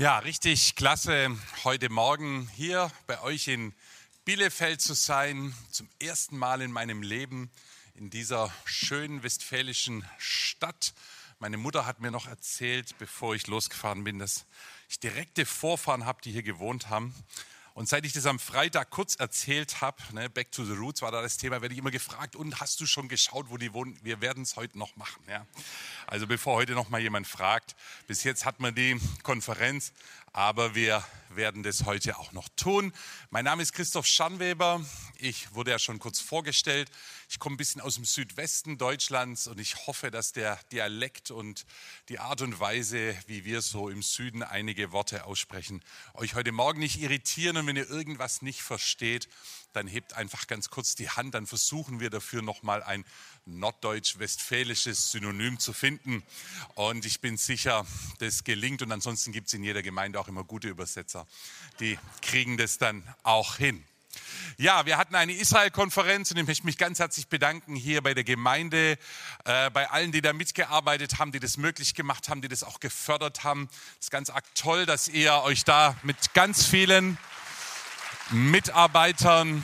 Ja, richtig klasse, heute Morgen hier bei euch in Bielefeld zu sein. Zum ersten Mal in meinem Leben in dieser schönen westfälischen Stadt. Meine Mutter hat mir noch erzählt, bevor ich losgefahren bin, dass ich direkte Vorfahren habe, die hier gewohnt haben. Und seit ich das am Freitag kurz erzählt habe, ne, Back to the Roots war da das Thema, werde ich immer gefragt, und hast du schon geschaut, wo die wohnen? Wir werden es heute noch machen. Ja. Also bevor heute noch mal jemand fragt, bis jetzt hat man die Konferenz, aber wir werden das heute auch noch tun. Mein Name ist Christoph Schanweber. Ich wurde ja schon kurz vorgestellt. Ich komme ein bisschen aus dem Südwesten Deutschlands und ich hoffe, dass der Dialekt und die Art und Weise, wie wir so im Süden einige Worte aussprechen, euch heute Morgen nicht irritieren. Und wenn ihr irgendwas nicht versteht, dann hebt einfach ganz kurz die Hand. Dann versuchen wir dafür nochmal ein norddeutsch-westfälisches Synonym zu finden. Und ich bin sicher, das gelingt. Und ansonsten gibt es in jeder Gemeinde auch immer gute Übersetzer. Die kriegen das dann auch hin. Ja, wir hatten eine Israel-Konferenz und ich möchte mich ganz herzlich bedanken hier bei der Gemeinde, äh, bei allen, die da mitgearbeitet haben, die das möglich gemacht haben, die das auch gefördert haben. Es ist ganz arg toll, dass ihr euch da mit ganz vielen Mitarbeitern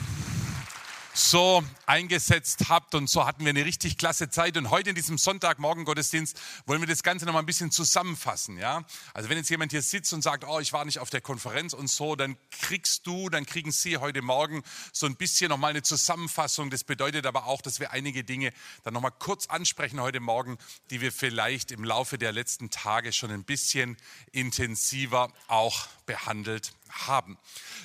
so eingesetzt habt und so hatten wir eine richtig klasse Zeit und heute in diesem Sonntagmorgen Gottesdienst wollen wir das Ganze noch mal ein bisschen zusammenfassen, ja? Also wenn jetzt jemand hier sitzt und sagt, oh, ich war nicht auf der Konferenz und so, dann kriegst du, dann kriegen Sie heute Morgen so ein bisschen noch mal eine Zusammenfassung. Das bedeutet aber auch, dass wir einige Dinge dann noch mal kurz ansprechen heute Morgen, die wir vielleicht im Laufe der letzten Tage schon ein bisschen intensiver auch behandelt haben.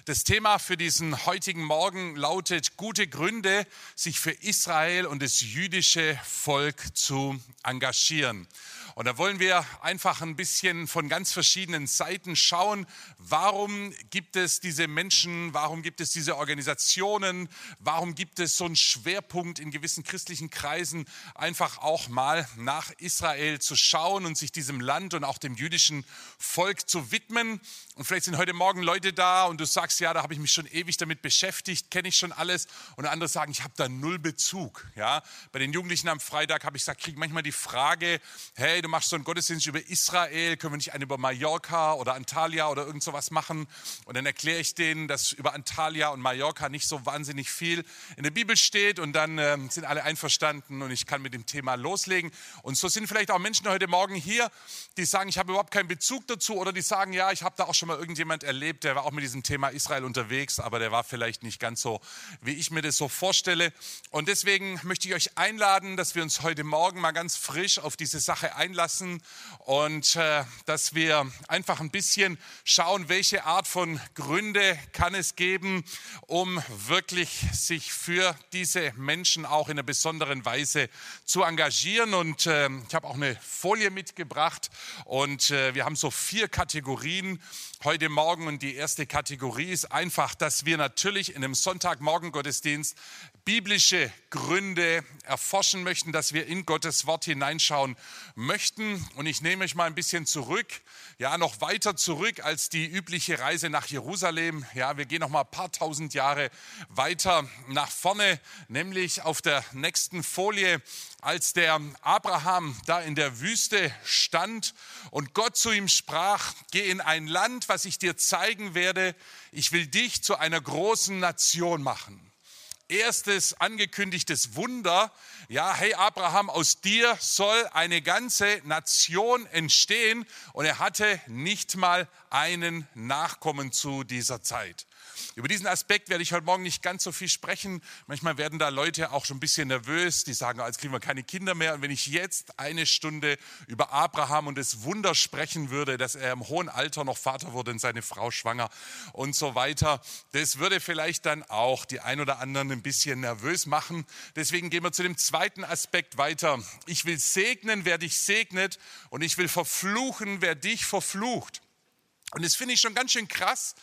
Das Thema für diesen heutigen Morgen lautet gute Gründe, sich für Israel und das jüdische Volk zu engagieren. Und da wollen wir einfach ein bisschen von ganz verschiedenen Seiten schauen, warum gibt es diese Menschen, warum gibt es diese Organisationen, warum gibt es so einen Schwerpunkt in gewissen christlichen Kreisen, einfach auch mal nach Israel zu schauen und sich diesem Land und auch dem jüdischen Volk zu widmen. Und vielleicht sind heute Morgen Leute da und du sagst, ja, da habe ich mich schon ewig damit beschäftigt, kenne ich schon alles. Und andere sagen, ich habe da null Bezug. Ja, bei den Jugendlichen am Freitag habe ich gesagt, kriege manchmal die Frage, hey, du machst so einen Gottesdienst über Israel, können wir nicht einen über Mallorca oder Antalya oder irgend sowas machen? Und dann erkläre ich denen, dass über Antalya und Mallorca nicht so wahnsinnig viel in der Bibel steht und dann äh, sind alle einverstanden und ich kann mit dem Thema loslegen. Und so sind vielleicht auch Menschen heute Morgen hier, die sagen, ich habe überhaupt keinen Bezug dazu oder die sagen, ja, ich habe da auch schon mal irgendjemand erlebt, der war auch mit diesem Thema Israel unterwegs, aber der war vielleicht nicht ganz so, wie ich mir das so vorstelle. Und deswegen möchte ich euch einladen, dass wir uns heute Morgen mal ganz frisch auf diese Sache einladen lassen und äh, dass wir einfach ein bisschen schauen, welche Art von Gründe kann es geben, um wirklich sich für diese Menschen auch in einer besonderen Weise zu engagieren. Und äh, ich habe auch eine Folie mitgebracht und äh, wir haben so vier Kategorien heute Morgen und die erste Kategorie ist einfach, dass wir natürlich in einem Sonntagmorgen Gottesdienst biblische Gründe erforschen möchten, dass wir in Gottes Wort hineinschauen möchten. Und ich nehme euch mal ein bisschen zurück, ja, noch weiter zurück als die übliche Reise nach Jerusalem. Ja, wir gehen noch mal ein paar tausend Jahre weiter nach vorne, nämlich auf der nächsten Folie, als der Abraham da in der Wüste stand und Gott zu ihm sprach, geh in ein Land, was ich dir zeigen werde. Ich will dich zu einer großen Nation machen erstes angekündigtes Wunder. Ja, hey Abraham, aus dir soll eine ganze Nation entstehen. Und er hatte nicht mal einen Nachkommen zu dieser Zeit. Über diesen Aspekt werde ich heute Morgen nicht ganz so viel sprechen. Manchmal werden da Leute auch schon ein bisschen nervös, die sagen, jetzt kriegen wir keine Kinder mehr. Und wenn ich jetzt eine Stunde über Abraham und das Wunder sprechen würde, dass er im hohen Alter noch Vater wurde und seine Frau schwanger und so weiter, das würde vielleicht dann auch die ein oder anderen ein bisschen nervös machen. Deswegen gehen wir zu dem zweiten Aspekt weiter. Ich will segnen, wer dich segnet und ich will verfluchen, wer dich verflucht. Und das finde ich schon ganz schön krass,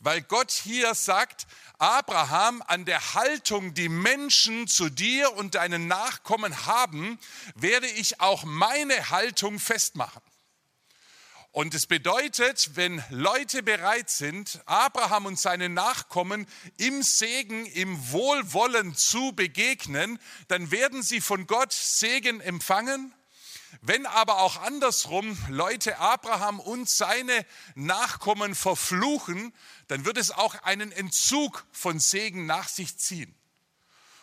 weil Gott hier sagt, Abraham, an der Haltung, die Menschen zu dir und deinen Nachkommen haben, werde ich auch meine Haltung festmachen. Und es bedeutet, wenn Leute bereit sind, Abraham und seine Nachkommen im Segen, im Wohlwollen zu begegnen, dann werden sie von Gott Segen empfangen Wenn aber auch andersrum Leute Abraham und seine Nachkommen verfluchen, dann wird es auch einen Entzug von Segen nach sich ziehen.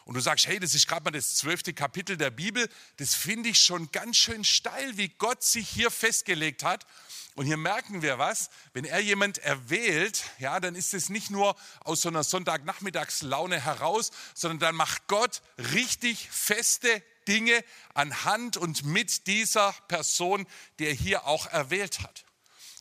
Und du sagst, hey, das ist gerade mal das zwölfte Kapitel der Bibel. Das finde ich schon ganz schön steil, wie Gott sich hier festgelegt hat. Und hier merken wir was, wenn er jemand erwählt, ja, dann ist es nicht nur aus so einer Sonntagnachmittagslaune heraus, sondern dann macht Gott richtig feste Dinge anhand und mit dieser Person, die er hier auch erwählt hat.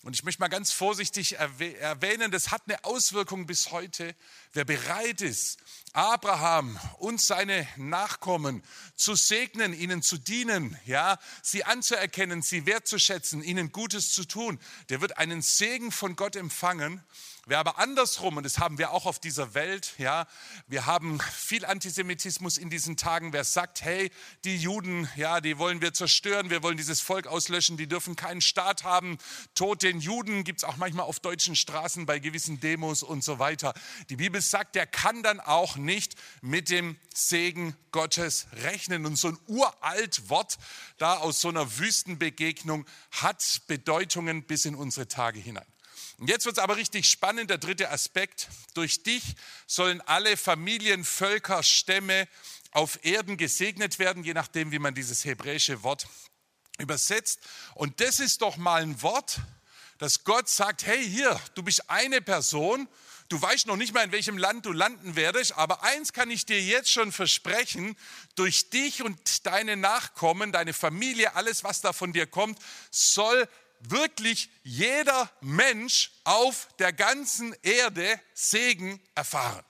Und ich möchte mal ganz vorsichtig erwähnen, das hat eine Auswirkung bis heute. Wer bereit ist, Abraham und seine Nachkommen zu segnen, ihnen zu dienen, ja, sie anzuerkennen, sie wertzuschätzen, ihnen Gutes zu tun, der wird einen Segen von Gott empfangen. Wer aber andersrum, und das haben wir auch auf dieser Welt, ja, wir haben viel Antisemitismus in diesen Tagen. Wer sagt, hey, die Juden, ja, die wollen wir zerstören, wir wollen dieses Volk auslöschen, die dürfen keinen Staat haben. Tod den Juden gibt es auch manchmal auf deutschen Straßen bei gewissen Demos und so weiter. Die Bibel sagt, der kann dann auch nicht mit dem Segen Gottes rechnen. Und so ein uralt Wort da aus so einer Wüstenbegegnung hat Bedeutungen bis in unsere Tage hinein. Und jetzt wird es aber richtig spannend, der dritte Aspekt. Durch dich sollen alle Familien, Völker, Stämme auf Erden gesegnet werden, je nachdem, wie man dieses hebräische Wort übersetzt. Und das ist doch mal ein Wort, dass Gott sagt, hey hier, du bist eine Person, du weißt noch nicht mal, in welchem Land du landen werdest, aber eins kann ich dir jetzt schon versprechen, durch dich und deine Nachkommen, deine Familie, alles, was da von dir kommt, soll wirklich jeder Mensch auf der ganzen Erde Segen erfahren.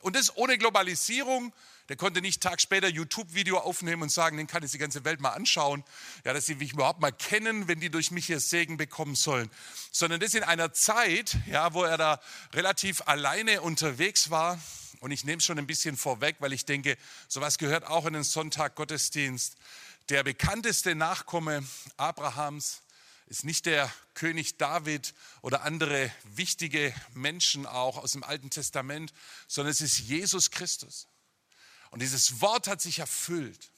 Und das ohne Globalisierung. Der konnte nicht Tag später YouTube-Video aufnehmen und sagen, den kann jetzt die ganze Welt mal anschauen, ja, dass sie mich überhaupt mal kennen, wenn die durch mich hier Segen bekommen sollen. Sondern das in einer Zeit, ja, wo er da relativ alleine unterwegs war. Und ich nehme es schon ein bisschen vorweg, weil ich denke, sowas gehört auch in den Sonntag Gottesdienst. Der bekannteste Nachkomme Abrahams, ist nicht der König David oder andere wichtige Menschen auch aus dem Alten Testament, sondern es ist Jesus Christus. Und dieses Wort hat sich erfüllt,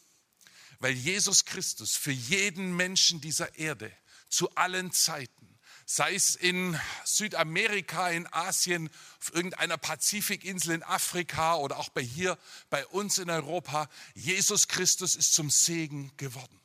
weil Jesus Christus für jeden Menschen dieser Erde zu allen Zeiten, sei es in Südamerika, in Asien, auf irgendeiner Pazifikinsel in Afrika oder auch bei hier bei uns in Europa, Jesus Christus ist zum Segen geworden.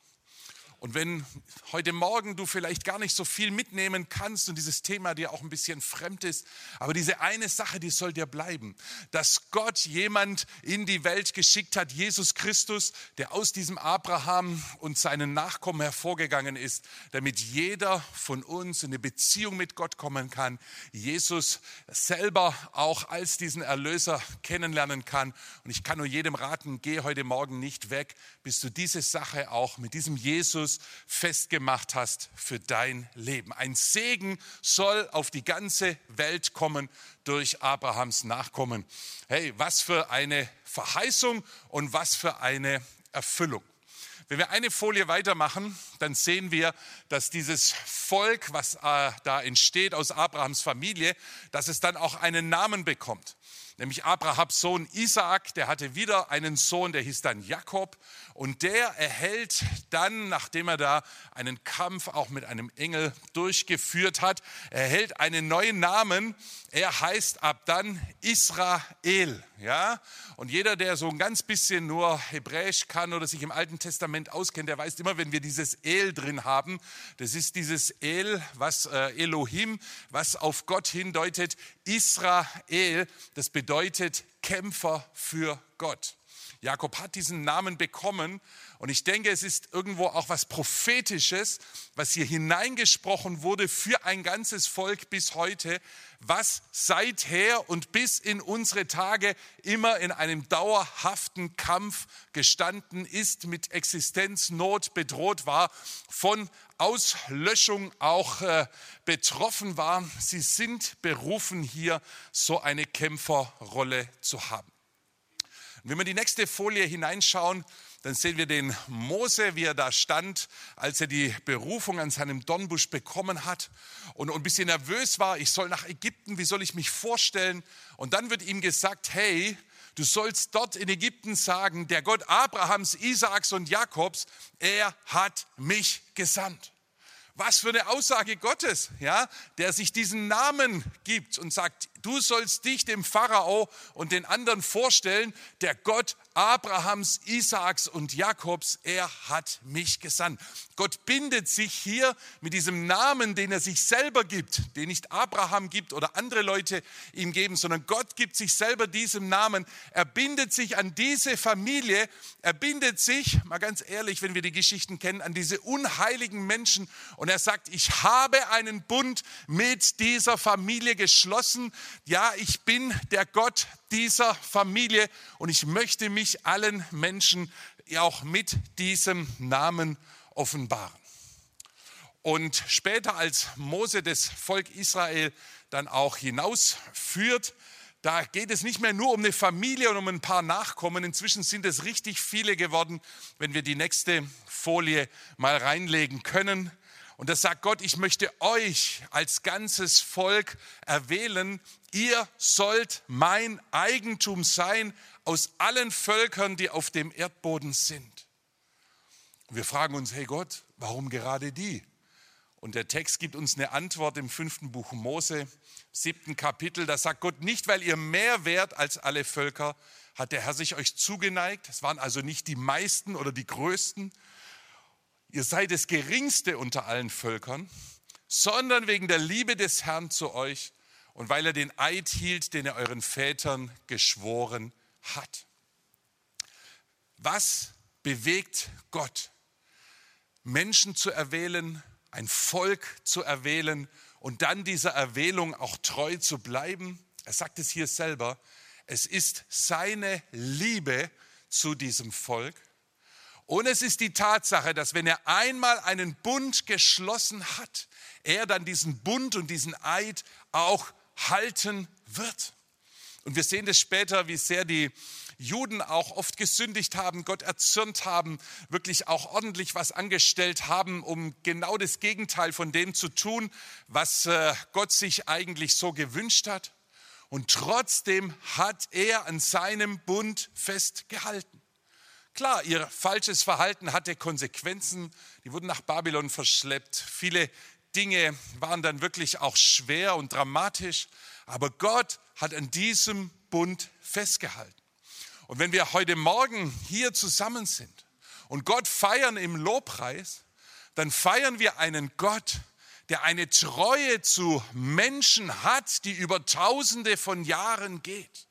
Und wenn heute Morgen du vielleicht gar nicht so viel mitnehmen kannst und dieses Thema dir auch ein bisschen fremd ist, aber diese eine Sache, die soll dir bleiben, dass Gott jemand in die Welt geschickt hat, Jesus Christus, der aus diesem Abraham und seinen Nachkommen hervorgegangen ist, damit jeder von uns in eine Beziehung mit Gott kommen kann, Jesus selber auch als diesen Erlöser kennenlernen kann. Und ich kann nur jedem raten, geh heute Morgen nicht weg, bis du diese Sache auch mit diesem Jesus festgemacht hast für dein Leben. Ein Segen soll auf die ganze Welt kommen durch Abrahams Nachkommen. Hey, was für eine Verheißung und was für eine Erfüllung. Wenn wir eine Folie weitermachen, dann sehen wir, dass dieses Volk, was äh, da entsteht aus Abrahams Familie, dass es dann auch einen Namen bekommt nämlich Abrahams Sohn Isaak, der hatte wieder einen Sohn, der hieß dann Jakob. Und der erhält dann, nachdem er da einen Kampf auch mit einem Engel durchgeführt hat, erhält einen neuen Namen. Er heißt ab dann Israel. Ja? Und jeder, der so ein ganz bisschen nur Hebräisch kann oder sich im Alten Testament auskennt, der weiß immer, wenn wir dieses El drin haben, das ist dieses El, was äh, Elohim, was auf Gott hindeutet, Israel, das bedeutet Kämpfer für Gott. Jakob hat diesen Namen bekommen und ich denke, es ist irgendwo auch was Prophetisches, was hier hineingesprochen wurde für ein ganzes Volk bis heute, was seither und bis in unsere Tage immer in einem dauerhaften Kampf gestanden ist, mit Existenznot bedroht war, von Auslöschung auch äh, betroffen war. Sie sind berufen, hier so eine Kämpferrolle zu haben. Wenn wir die nächste Folie hineinschauen, dann sehen wir den Mose, wie er da stand, als er die Berufung an seinem Dornbusch bekommen hat und ein bisschen nervös war. Ich soll nach Ägypten, wie soll ich mich vorstellen? Und dann wird ihm gesagt, hey, Du sollst dort in Ägypten sagen, der Gott Abrahams, Isaaks und Jakobs, er hat mich gesandt. Was für eine Aussage Gottes, ja, der sich diesen Namen gibt und sagt, du sollst dich dem Pharao und den anderen vorstellen, der Gott Abrahams, Isaaks und Jakobs, er hat mich gesandt. Gott bindet sich hier mit diesem Namen, den er sich selber gibt, den nicht Abraham gibt oder andere Leute ihm geben, sondern Gott gibt sich selber diesem Namen. Er bindet sich an diese Familie, er bindet sich, mal ganz ehrlich, wenn wir die Geschichten kennen, an diese unheiligen Menschen und er sagt, ich habe einen Bund mit dieser Familie geschlossen. Ja, ich bin der Gott dieser Familie und ich möchte mich allen Menschen auch mit diesem Namen offenbaren. Und später, als Mose das Volk Israel dann auch hinausführt, da geht es nicht mehr nur um eine Familie und um ein paar Nachkommen. Inzwischen sind es richtig viele geworden, wenn wir die nächste Folie mal reinlegen können. Und da sagt Gott, ich möchte euch als ganzes Volk erwählen. Ihr sollt mein Eigentum sein aus allen Völkern, die auf dem Erdboden sind. Und wir fragen uns, hey Gott, warum gerade die? Und der Text gibt uns eine Antwort im fünften Buch Mose, siebten Kapitel. Da sagt Gott, nicht weil ihr mehr wert als alle Völker, hat der Herr sich euch zugeneigt. Es waren also nicht die meisten oder die größten, ihr seid das geringste unter allen Völkern, sondern wegen der Liebe des Herrn zu euch und weil er den Eid hielt, den er euren Vätern geschworen hat. Was bewegt Gott, Menschen zu erwählen, ein Volk zu erwählen und dann dieser Erwählung auch treu zu bleiben? Er sagt es hier selber, es ist seine Liebe zu diesem Volk und es ist die Tatsache, dass wenn er einmal einen Bund geschlossen hat, er dann diesen Bund und diesen Eid auch halten wird. Und wir sehen das später, wie sehr die Juden auch oft gesündigt haben, Gott erzürnt haben, wirklich auch ordentlich was angestellt haben, um genau das Gegenteil von dem zu tun, was äh, Gott sich eigentlich so gewünscht hat. Und trotzdem hat er an seinem Bund festgehalten. Klar, ihr falsches Verhalten hatte Konsequenzen. Die wurden nach Babylon verschleppt. Viele Dinge waren dann wirklich auch schwer und dramatisch. Aber Gott hat an diesem Bund festgehalten. Und wenn wir heute Morgen hier zusammen sind und Gott feiern im Lobpreis, dann feiern wir einen Gott, der eine Treue zu Menschen hat, die über Tausende von Jahren geht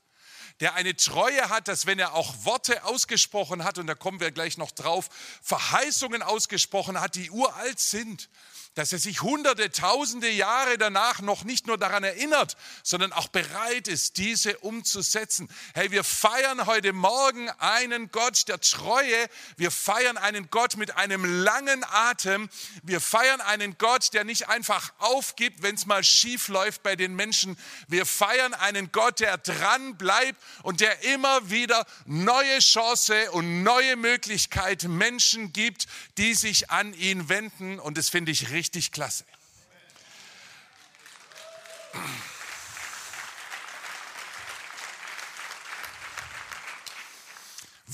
der eine Treue hat, dass wenn er auch Worte ausgesprochen hat, und da kommen wir gleich noch drauf, Verheißungen ausgesprochen hat, die uralt sind, dass er sich hunderte, tausende Jahre danach noch nicht nur daran erinnert, sondern auch bereit ist, diese umzusetzen. Hey, wir feiern heute Morgen einen Gott der Treue. Wir feiern einen Gott mit einem langen Atem. Wir feiern einen Gott, der nicht einfach aufgibt, wenn es mal schief läuft bei den Menschen. Wir feiern einen Gott, der dran bleibt und der immer wieder neue Chance und neue Möglichkeit Menschen gibt, die sich an ihn wenden. Und das finde ich richtig richtig klasse.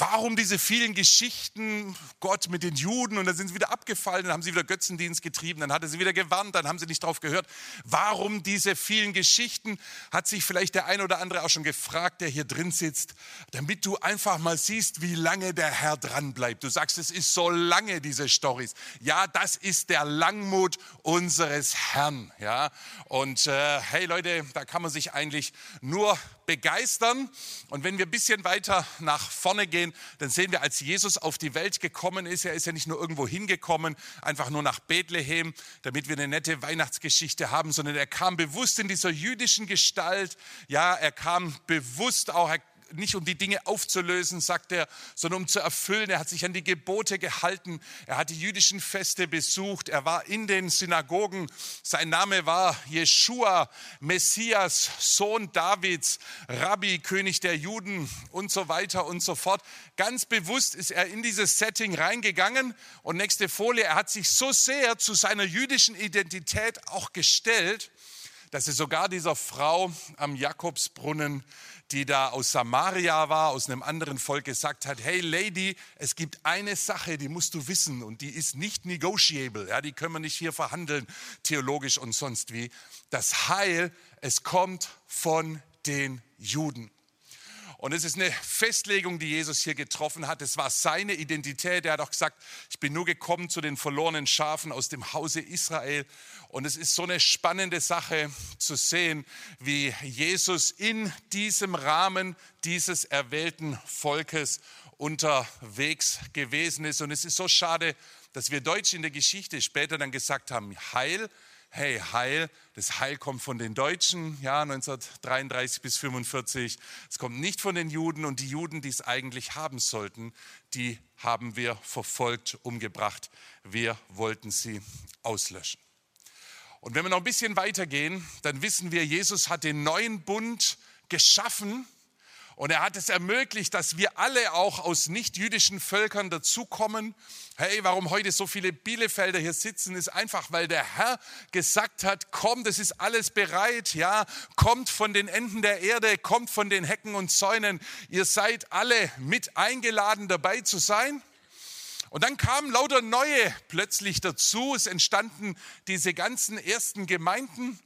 Warum diese vielen Geschichten, Gott mit den Juden und dann sind sie wieder abgefallen, dann haben sie wieder Götzendienst getrieben, dann hat er sie wieder gewarnt, dann haben sie nicht drauf gehört. Warum diese vielen Geschichten, hat sich vielleicht der ein oder andere auch schon gefragt, der hier drin sitzt, damit du einfach mal siehst, wie lange der Herr dran bleibt. Du sagst, es ist so lange, diese Stories. Ja, das ist der Langmut unseres Herrn. Ja, und äh, hey Leute, da kann man sich eigentlich nur begeistern. Und wenn wir ein bisschen weiter nach vorne gehen, dann sehen wir, als Jesus auf die Welt gekommen ist, er ist ja nicht nur irgendwo hingekommen, einfach nur nach Bethlehem, damit wir eine nette Weihnachtsgeschichte haben, sondern er kam bewusst in dieser jüdischen Gestalt. Ja, er kam bewusst auch, er nicht um die Dinge aufzulösen, sagt er, sondern um zu erfüllen. Er hat sich an die Gebote gehalten. Er hat die jüdischen Feste besucht. Er war in den Synagogen. Sein Name war Jeshua, Messias, Sohn Davids, Rabbi, König der Juden und so weiter und so fort. Ganz bewusst ist er in dieses Setting reingegangen. Und nächste Folie, er hat sich so sehr zu seiner jüdischen Identität auch gestellt, dass er sogar dieser Frau am Jakobsbrunnen, die da aus Samaria war, aus einem anderen Volk, gesagt hat, hey Lady, es gibt eine Sache, die musst du wissen und die ist nicht negotiable, ja, die können wir nicht hier verhandeln, theologisch und sonst wie. Das Heil, es kommt von den Juden. Und es ist eine Festlegung, die Jesus hier getroffen hat. Es war seine Identität. Er hat auch gesagt, ich bin nur gekommen zu den verlorenen Schafen aus dem Hause Israel. Und es ist so eine spannende Sache zu sehen, wie Jesus in diesem Rahmen dieses erwählten Volkes unterwegs gewesen ist. Und es ist so schade, dass wir Deutsche in der Geschichte später dann gesagt haben, Heil hey, Heil, das Heil kommt von den Deutschen, ja, 1933 bis 45. Es kommt nicht von den Juden und die Juden, die es eigentlich haben sollten, die haben wir verfolgt, umgebracht. Wir wollten sie auslöschen. Und wenn wir noch ein bisschen weitergehen, dann wissen wir, Jesus hat den neuen Bund geschaffen und er hat es ermöglicht, dass wir alle auch aus nicht-jüdischen Völkern dazukommen. Hey, warum heute so viele Bielefelder hier sitzen, ist einfach, weil der Herr gesagt hat, kommt, es ist alles bereit, ja, kommt von den Enden der Erde, kommt von den Hecken und Zäunen. Ihr seid alle mit eingeladen, dabei zu sein. Und dann kamen lauter neue plötzlich dazu. Es entstanden diese ganzen ersten Gemeinden.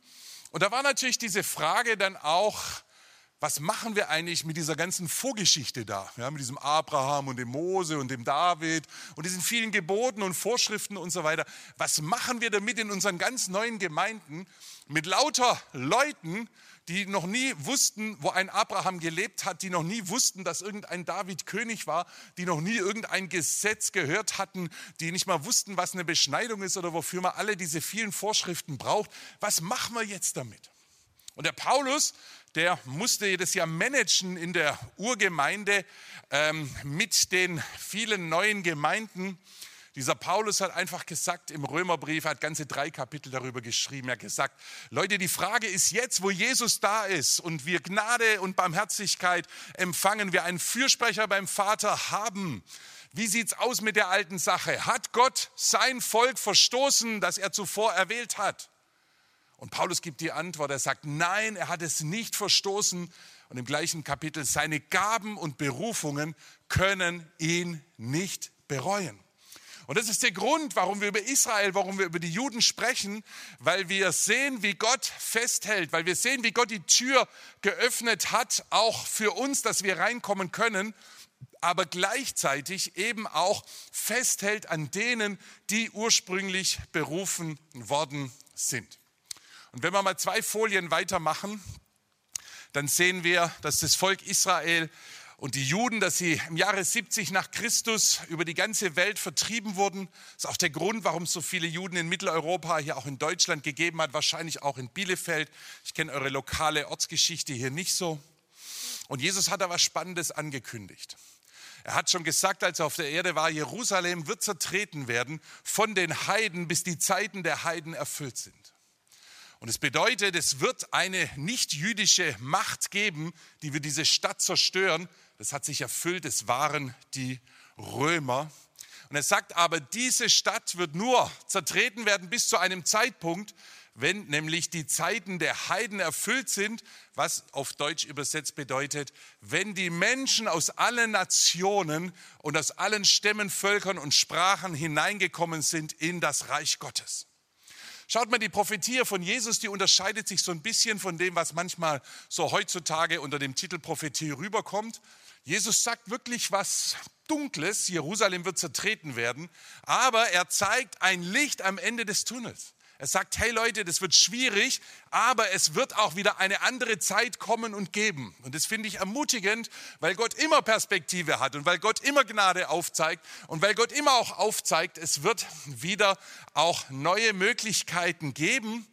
Und da war natürlich diese Frage dann auch, was machen wir eigentlich mit dieser ganzen Vorgeschichte da? Ja, mit diesem Abraham und dem Mose und dem David und diesen vielen Geboten und Vorschriften und so weiter. Was machen wir damit in unseren ganz neuen Gemeinden mit lauter Leuten, die noch nie wussten, wo ein Abraham gelebt hat, die noch nie wussten, dass irgendein David König war, die noch nie irgendein Gesetz gehört hatten, die nicht mal wussten, was eine Beschneidung ist oder wofür man alle diese vielen Vorschriften braucht. Was machen wir jetzt damit? Und der Paulus, der musste jedes Jahr managen in der Urgemeinde ähm, mit den vielen neuen Gemeinden. Dieser Paulus hat einfach gesagt im Römerbrief, er hat ganze drei Kapitel darüber geschrieben. Er hat gesagt, Leute, die Frage ist jetzt, wo Jesus da ist und wir Gnade und Barmherzigkeit empfangen, wir einen Fürsprecher beim Vater haben. Wie sieht's aus mit der alten Sache? Hat Gott sein Volk verstoßen, das er zuvor erwählt hat? Und Paulus gibt die Antwort, er sagt, nein, er hat es nicht verstoßen. Und im gleichen Kapitel, seine Gaben und Berufungen können ihn nicht bereuen. Und das ist der Grund, warum wir über Israel, warum wir über die Juden sprechen, weil wir sehen, wie Gott festhält, weil wir sehen, wie Gott die Tür geöffnet hat, auch für uns, dass wir reinkommen können, aber gleichzeitig eben auch festhält an denen, die ursprünglich berufen worden sind. Und wenn wir mal zwei Folien weitermachen, dann sehen wir, dass das Volk Israel und die Juden, dass sie im Jahre 70 nach Christus über die ganze Welt vertrieben wurden. Das ist auch der Grund, warum es so viele Juden in Mitteleuropa, hier auch in Deutschland gegeben hat, wahrscheinlich auch in Bielefeld. Ich kenne eure lokale Ortsgeschichte hier nicht so. Und Jesus hat da was Spannendes angekündigt. Er hat schon gesagt, als er auf der Erde war, Jerusalem wird zertreten werden von den Heiden, bis die Zeiten der Heiden erfüllt sind. Und es bedeutet, es wird eine nicht-jüdische Macht geben, die wir diese Stadt zerstören. Das hat sich erfüllt, es waren die Römer. Und er sagt aber, diese Stadt wird nur zertreten werden bis zu einem Zeitpunkt, wenn nämlich die Zeiten der Heiden erfüllt sind, was auf Deutsch übersetzt bedeutet, wenn die Menschen aus allen Nationen und aus allen Stämmen, Völkern und Sprachen hineingekommen sind in das Reich Gottes. Schaut mal, die Prophetie von Jesus, die unterscheidet sich so ein bisschen von dem, was manchmal so heutzutage unter dem Titel Prophetie rüberkommt. Jesus sagt wirklich was Dunkles, Jerusalem wird zertreten werden, aber er zeigt ein Licht am Ende des Tunnels. Er sagt, hey Leute, das wird schwierig, aber es wird auch wieder eine andere Zeit kommen und geben. Und das finde ich ermutigend, weil Gott immer Perspektive hat und weil Gott immer Gnade aufzeigt und weil Gott immer auch aufzeigt, es wird wieder auch neue Möglichkeiten geben.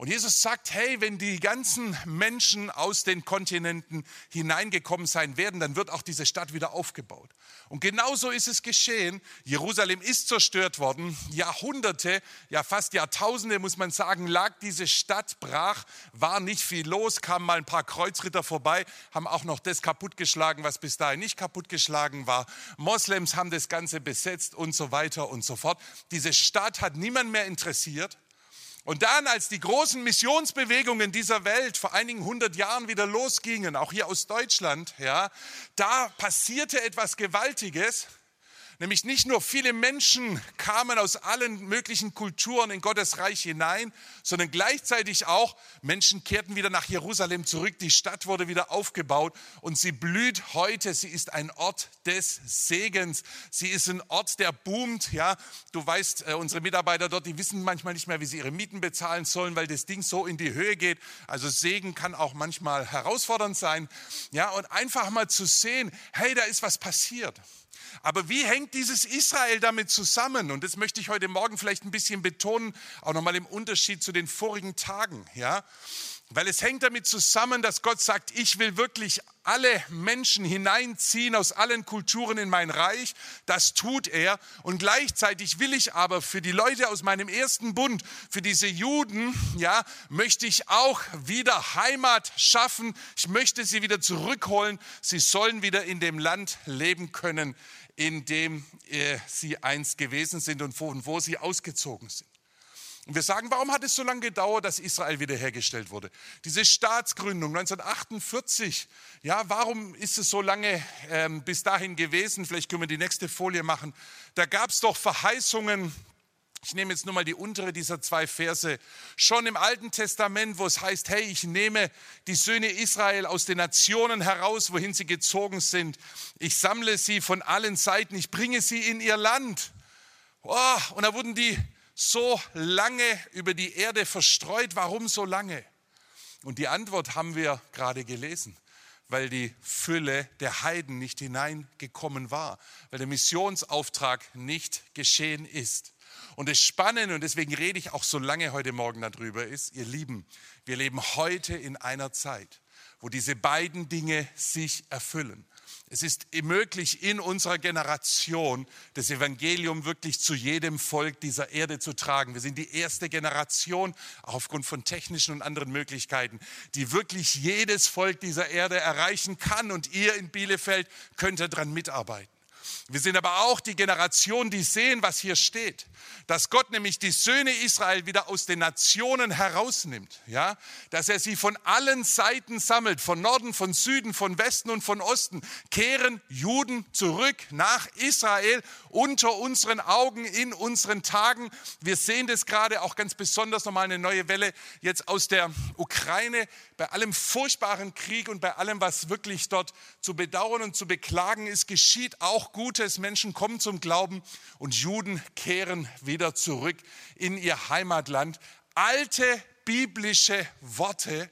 Und Jesus sagt, hey, wenn die ganzen Menschen aus den Kontinenten hineingekommen sein werden, dann wird auch diese Stadt wieder aufgebaut. Und genauso ist es geschehen. Jerusalem ist zerstört worden. Jahrhunderte, ja fast Jahrtausende muss man sagen, lag diese Stadt brach, war nicht viel los, kamen mal ein paar Kreuzritter vorbei, haben auch noch das kaputtgeschlagen, was bis dahin nicht kaputtgeschlagen war. Moslems haben das Ganze besetzt und so weiter und so fort. Diese Stadt hat niemand mehr interessiert. Und dann, als die großen Missionsbewegungen dieser Welt vor einigen hundert Jahren wieder losgingen, auch hier aus Deutschland, ja, da passierte etwas Gewaltiges. Nämlich nicht nur viele Menschen kamen aus allen möglichen Kulturen in Gottes Reich hinein, sondern gleichzeitig auch Menschen kehrten wieder nach Jerusalem zurück. Die Stadt wurde wieder aufgebaut und sie blüht heute. Sie ist ein Ort des Segens. Sie ist ein Ort, der boomt. Ja, du weißt, äh, unsere Mitarbeiter dort, die wissen manchmal nicht mehr, wie sie ihre Mieten bezahlen sollen, weil das Ding so in die Höhe geht. Also Segen kann auch manchmal herausfordernd sein. Ja, und einfach mal zu sehen, hey, da ist was passiert. Aber wie hängt dieses Israel damit zusammen? Und das möchte ich heute Morgen vielleicht ein bisschen betonen, auch nochmal im Unterschied zu den vorigen Tagen. Ja? Weil es hängt damit zusammen, dass Gott sagt, ich will wirklich alle Menschen hineinziehen aus allen Kulturen in mein Reich. Das tut er. Und gleichzeitig will ich aber für die Leute aus meinem ersten Bund, für diese Juden, ja, möchte ich auch wieder Heimat schaffen. Ich möchte sie wieder zurückholen. Sie sollen wieder in dem Land leben können, in dem äh, sie einst gewesen sind und und wo sie ausgezogen sind. Und wir sagen, warum hat es so lange gedauert, dass Israel wiederhergestellt wurde? Diese Staatsgründung 1948, ja, warum ist es so lange ähm, bis dahin gewesen? Vielleicht können wir die nächste Folie machen. Da gab es doch Verheißungen. Ich nehme jetzt nur mal die untere dieser zwei Verse. Schon im Alten Testament, wo es heißt, hey, ich nehme die Söhne Israel aus den Nationen heraus, wohin sie gezogen sind. Ich sammle sie von allen Seiten, ich bringe sie in ihr Land. Oh, und da wurden die so lange über die Erde verstreut? Warum so lange? Und die Antwort haben wir gerade gelesen, weil die Fülle der Heiden nicht hineingekommen war, weil der Missionsauftrag nicht geschehen ist. Und das Spannende, und deswegen rede ich auch so lange heute Morgen darüber, ist, ihr Lieben, wir leben heute in einer Zeit, wo diese beiden Dinge sich erfüllen. Es ist möglich, in unserer Generation das Evangelium wirklich zu jedem Volk dieser Erde zu tragen. Wir sind die erste Generation, aufgrund von technischen und anderen Möglichkeiten, die wirklich jedes Volk dieser Erde erreichen kann. Und ihr in Bielefeld könnt daran mitarbeiten. Wir sind aber auch die Generation, die sehen, was hier steht. Dass Gott nämlich die Söhne Israel wieder aus den Nationen herausnimmt, ja, dass er sie von allen Seiten sammelt, von Norden, von Süden, von Westen und von Osten, kehren Juden zurück nach Israel unter unseren Augen in unseren Tagen. Wir sehen das gerade auch ganz besonders nochmal eine neue Welle jetzt aus der Ukraine, bei allem furchtbaren Krieg und bei allem, was wirklich dort zu bedauern und zu beklagen ist, geschieht auch Gutes. Menschen kommen zum Glauben und Juden kehren wieder zurück in ihr Heimatland. Alte biblische Worte,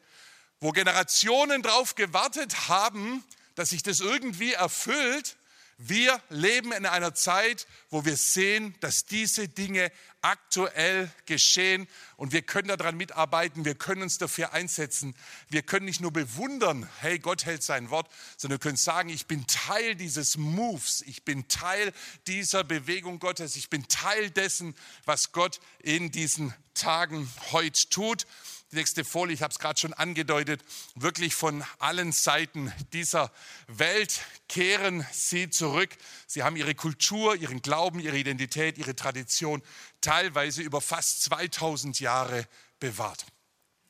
wo Generationen darauf gewartet haben, dass sich das irgendwie erfüllt wir leben in einer Zeit, wo wir sehen, dass diese Dinge aktuell geschehen und wir können daran mitarbeiten, wir können uns dafür einsetzen. Wir können nicht nur bewundern, hey, Gott hält sein Wort, sondern wir können sagen, ich bin Teil dieses Moves, ich bin Teil dieser Bewegung Gottes, ich bin Teil dessen, was Gott in diesen Tagen heute tut. Die nächste Folie, ich habe es gerade schon angedeutet, wirklich von allen Seiten dieser Welt kehren sie zurück. Sie haben ihre Kultur, ihren Glauben, ihre Identität, ihre Tradition teilweise über fast 2000 Jahre bewahrt.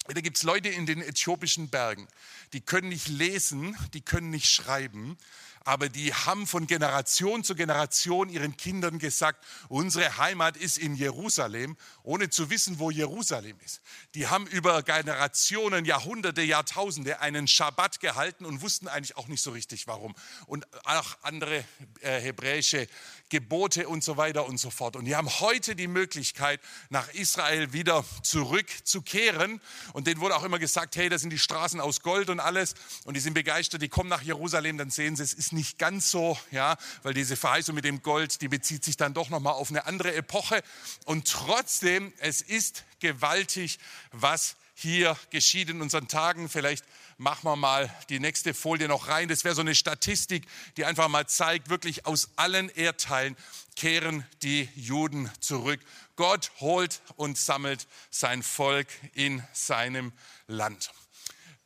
Da gibt es Leute in den äthiopischen Bergen, die können nicht lesen, die können nicht schreiben, aber die haben von Generation zu Generation ihren Kindern gesagt, unsere Heimat ist in Jerusalem, ohne zu wissen, wo Jerusalem ist. Die haben über Generationen, Jahrhunderte, Jahrtausende einen Schabbat gehalten und wussten eigentlich auch nicht so richtig warum. Und auch andere äh, hebräische Gebote und so weiter und so fort. Und die haben heute die Möglichkeit, nach Israel wieder zurückzukehren. Und denen wurde auch immer gesagt, hey, das sind die Straßen aus Gold und alles. Und die sind begeistert, die kommen nach Jerusalem, dann sehen sie, es ist nicht ganz so, ja, weil diese Verheißung mit dem Gold, die bezieht sich dann doch nochmal auf eine andere Epoche. Und trotzdem, es ist gewaltig, was hier geschieht in unseren Tagen. Vielleicht machen wir mal die nächste Folie noch rein. Das wäre so eine Statistik, die einfach mal zeigt, wirklich aus allen Erdteilen kehren die Juden zurück. Gott holt und sammelt sein Volk in seinem Land.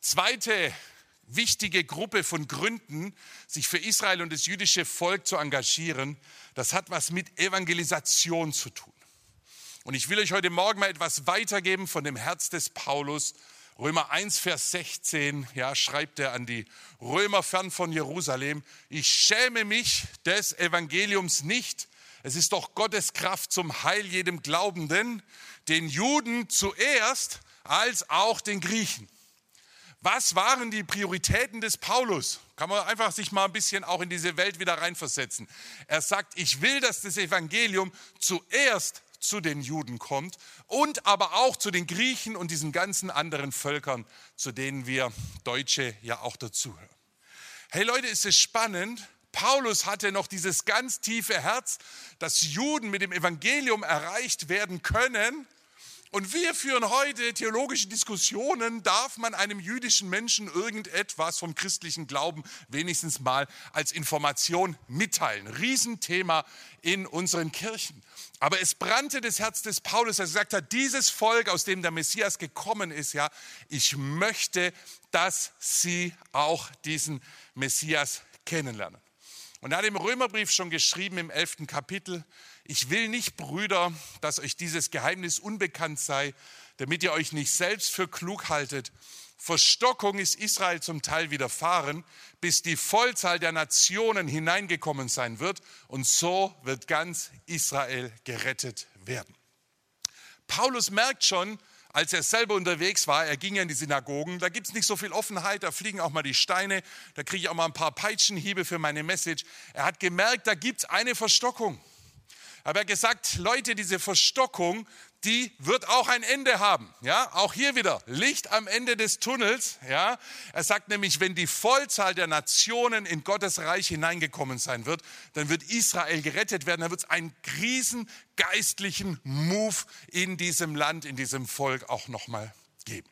Zweite wichtige Gruppe von Gründen, sich für Israel und das jüdische Volk zu engagieren, das hat was mit Evangelisation zu tun. Und ich will euch heute Morgen mal etwas weitergeben von dem Herz des Paulus. Römer 1, Vers 16, ja, schreibt er an die Römer fern von Jerusalem. Ich schäme mich des Evangeliums nicht. Es ist doch Gottes Kraft zum Heil jedem Glaubenden, den Juden zuerst als auch den Griechen. Was waren die Prioritäten des Paulus? Kann man einfach sich mal ein bisschen auch in diese Welt wieder reinversetzen. Er sagt, ich will, dass das Evangelium zuerst zu den Juden kommt und aber auch zu den Griechen und diesen ganzen anderen Völkern, zu denen wir Deutsche ja auch dazugehören. Hey Leute, ist es spannend. Paulus hatte noch dieses ganz tiefe Herz, dass Juden mit dem Evangelium erreicht werden können und wir führen heute theologische Diskussionen, darf man einem jüdischen Menschen irgendetwas vom christlichen Glauben wenigstens mal als Information mitteilen. Riesenthema in unseren Kirchen. Aber es brannte das Herz des Paulus, er gesagt hat, dieses Volk, aus dem der Messias gekommen ist, ja, ich möchte, dass sie auch diesen Messias kennenlernen. Und er hat im Römerbrief schon geschrieben im elften Kapitel, ich will nicht, Brüder, dass euch dieses Geheimnis unbekannt sei, damit ihr euch nicht selbst für klug haltet. Verstockung ist Israel zum Teil widerfahren, bis die Vollzahl der Nationen hineingekommen sein wird. Und so wird ganz Israel gerettet werden. Paulus merkt schon, als er selber unterwegs war, er ging ja in die Synagogen, da gibt es nicht so viel Offenheit, da fliegen auch mal die Steine, da kriege ich auch mal ein paar Peitschenhiebe für meine Message. Er hat gemerkt, da gibt es eine Verstockung aber er hat gesagt, Leute, diese Verstockung, die wird auch ein Ende haben. Ja, auch hier wieder Licht am Ende des Tunnels. Ja, er sagt nämlich, wenn die Vollzahl der Nationen in Gottes Reich hineingekommen sein wird, dann wird Israel gerettet werden. Dann wird es einen riesen geistlichen Move in diesem Land, in diesem Volk auch nochmal geben.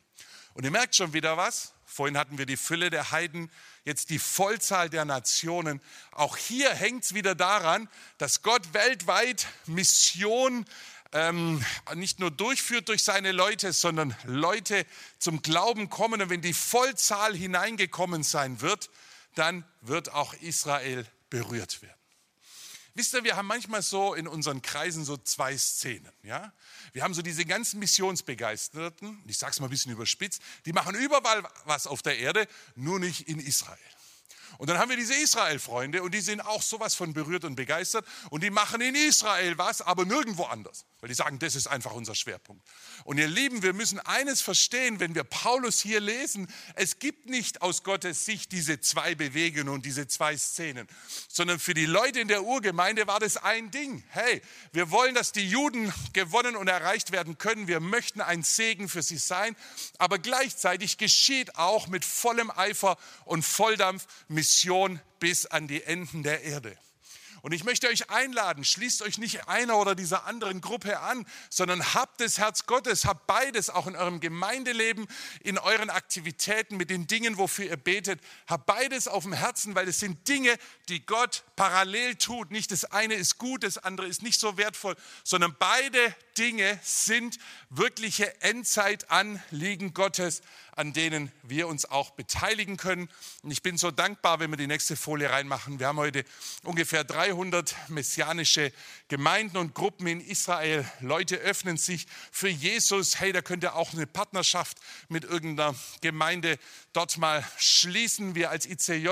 Und ihr merkt schon wieder was. Vorhin hatten wir die Fülle der Heiden, jetzt die Vollzahl der Nationen. Auch hier hängt es wieder daran, dass Gott weltweit Mission ähm, nicht nur durchführt durch seine Leute, sondern Leute zum Glauben kommen. Und wenn die Vollzahl hineingekommen sein wird, dann wird auch Israel berührt werden. Wisst ihr, wir haben manchmal so in unseren Kreisen so zwei Szenen. Ja? Wir haben so diese ganzen Missionsbegeisterten, ich sage es mal ein bisschen überspitzt, die machen überall was auf der Erde, nur nicht in Israel. Und dann haben wir diese Israel-Freunde und die sind auch sowas von berührt und begeistert und die machen in Israel was, aber nirgendwo anders, weil die sagen, das ist einfach unser Schwerpunkt. Und ihr Lieben, wir müssen eines verstehen, wenn wir Paulus hier lesen, es gibt nicht aus Gottes Sicht diese zwei Bewegungen und diese zwei Szenen, sondern für die Leute in der Urgemeinde war das ein Ding. Hey, wir wollen, dass die Juden gewonnen und erreicht werden können. Wir möchten ein Segen für sie sein, aber gleichzeitig geschieht auch mit vollem Eifer und Volldampf Mission bis an die Enden der Erde. Und ich möchte euch einladen, schließt euch nicht einer oder dieser anderen Gruppe an, sondern habt das Herz Gottes, habt beides auch in eurem Gemeindeleben, in euren Aktivitäten, mit den Dingen, wofür ihr betet, habt beides auf dem Herzen, weil es sind Dinge, die Gott parallel tut. Nicht das eine ist gut, das andere ist nicht so wertvoll, sondern beide Dinge sind wirkliche Endzeitanliegen Gottes, an denen wir uns auch beteiligen können. Und ich bin so dankbar, wenn wir die nächste Folie reinmachen. Wir haben heute ungefähr 300 messianische Gemeinden und Gruppen in Israel. Leute öffnen sich für Jesus. Hey, da könnt ihr auch eine Partnerschaft mit irgendeiner Gemeinde dort mal schließen. Wir als ICJ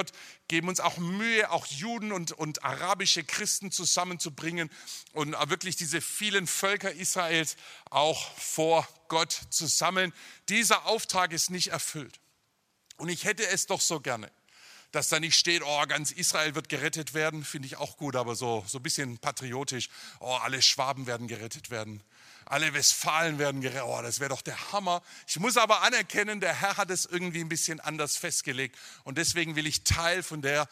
geben uns auch Mühe, auch Juden und, und arabische Christen zusammenzubringen und wirklich diese vielen Völker Israels auch vor Gott zu sammeln. Dieser Auftrag ist nicht erfüllt. Und ich hätte es doch so gerne, dass da nicht steht, oh, ganz Israel wird gerettet werden, finde ich auch gut, aber so, so ein bisschen patriotisch, oh, alle Schwaben werden gerettet werden alle Westfalen werden gerettet. Oh, das wäre doch der Hammer. Ich muss aber anerkennen, der Herr hat es irgendwie ein bisschen anders festgelegt. Und deswegen will ich Teil von der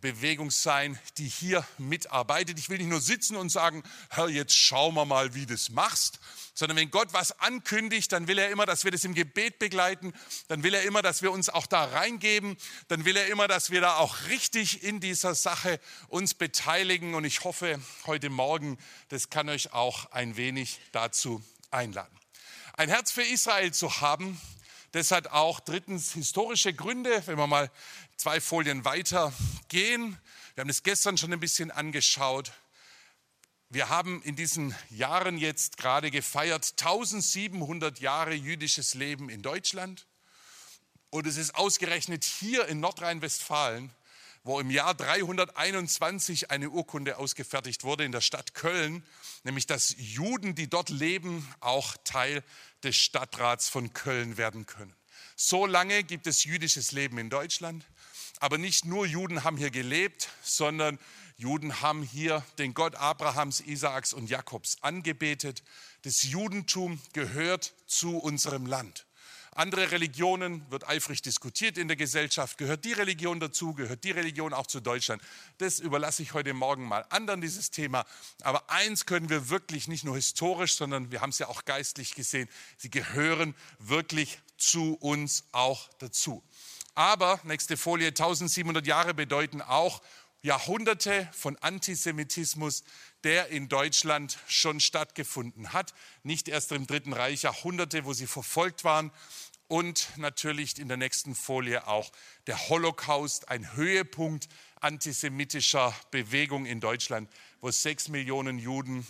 Bewegung sein, die hier mitarbeitet. Ich will nicht nur sitzen und sagen, Herr, jetzt schauen wir mal, wie du das machst, sondern wenn Gott was ankündigt, dann will er immer, dass wir das im Gebet begleiten, dann will er immer, dass wir uns auch da reingeben, dann will er immer, dass wir da auch richtig in dieser Sache uns beteiligen und ich hoffe, heute Morgen, das kann euch auch ein wenig dazu einladen. Ein Herz für Israel zu haben, das hat auch drittens historische Gründe, wenn wir mal zwei Folien weiter gehen. Wir haben es gestern schon ein bisschen angeschaut. Wir haben in diesen Jahren jetzt gerade gefeiert 1700 Jahre jüdisches Leben in Deutschland. Und es ist ausgerechnet hier in Nordrhein-Westfalen, wo im Jahr 321 eine Urkunde ausgefertigt wurde in der Stadt Köln, nämlich dass Juden, die dort leben, auch Teil des Stadtrats von Köln werden können. So lange gibt es jüdisches Leben in Deutschland. Aber nicht nur Juden haben hier gelebt, sondern Juden haben hier den Gott Abrahams, Isaaks und Jakobs angebetet. Das Judentum gehört zu unserem Land. Andere Religionen wird eifrig diskutiert in der Gesellschaft. Gehört die Religion dazu? Gehört die Religion auch zu Deutschland? Das überlasse ich heute Morgen mal anderen, dieses Thema. Aber eins können wir wirklich nicht nur historisch, sondern wir haben es ja auch geistlich gesehen. Sie gehören wirklich zu uns auch dazu. Aber, nächste Folie, 1700 Jahre bedeuten auch Jahrhunderte von Antisemitismus, der in Deutschland schon stattgefunden hat. Nicht erst im Dritten Reich, Jahrhunderte, wo sie verfolgt waren und natürlich in der nächsten Folie auch der Holocaust, ein Höhepunkt antisemitischer Bewegung in Deutschland, wo sechs Millionen Juden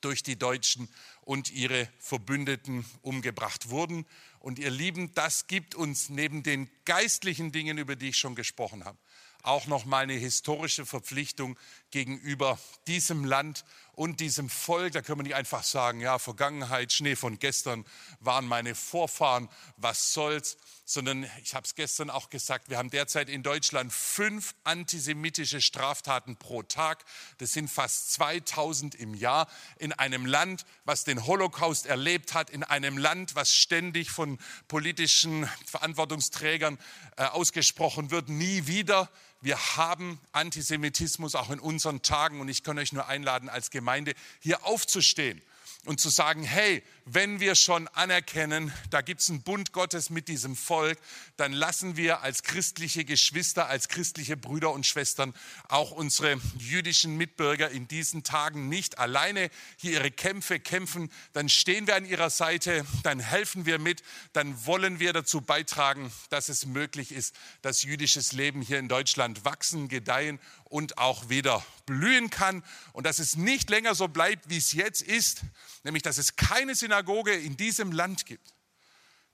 durch die Deutschen und ihre Verbündeten umgebracht wurden. Und ihr Lieben, das gibt uns neben den geistlichen Dingen, über die ich schon gesprochen habe, auch noch mal eine historische Verpflichtung gegenüber diesem Land und diesem Volk. Da können wir nicht einfach sagen, ja, Vergangenheit, Schnee von gestern waren meine Vorfahren, was soll's, sondern ich habe es gestern auch gesagt, wir haben derzeit in Deutschland fünf antisemitische Straftaten pro Tag. Das sind fast 2000 im Jahr in einem Land, was den Holocaust erlebt hat, in einem Land, was ständig von politischen Verantwortungsträgern äh, ausgesprochen wird, nie wieder wir haben Antisemitismus auch in unseren Tagen und ich kann euch nur einladen, als Gemeinde hier aufzustehen und zu sagen, hey, wenn wir schon anerkennen, da gibt es einen Bund Gottes mit diesem Volk, dann lassen wir als christliche Geschwister, als christliche Brüder und Schwestern auch unsere jüdischen Mitbürger in diesen Tagen nicht alleine hier ihre Kämpfe kämpfen. Dann stehen wir an ihrer Seite, dann helfen wir mit, dann wollen wir dazu beitragen, dass es möglich ist, dass jüdisches Leben hier in Deutschland wachsen, gedeihen und auch wieder blühen kann und dass es nicht länger so bleibt, wie es jetzt ist, nämlich dass es keine Synagoge in diesem Land gibt,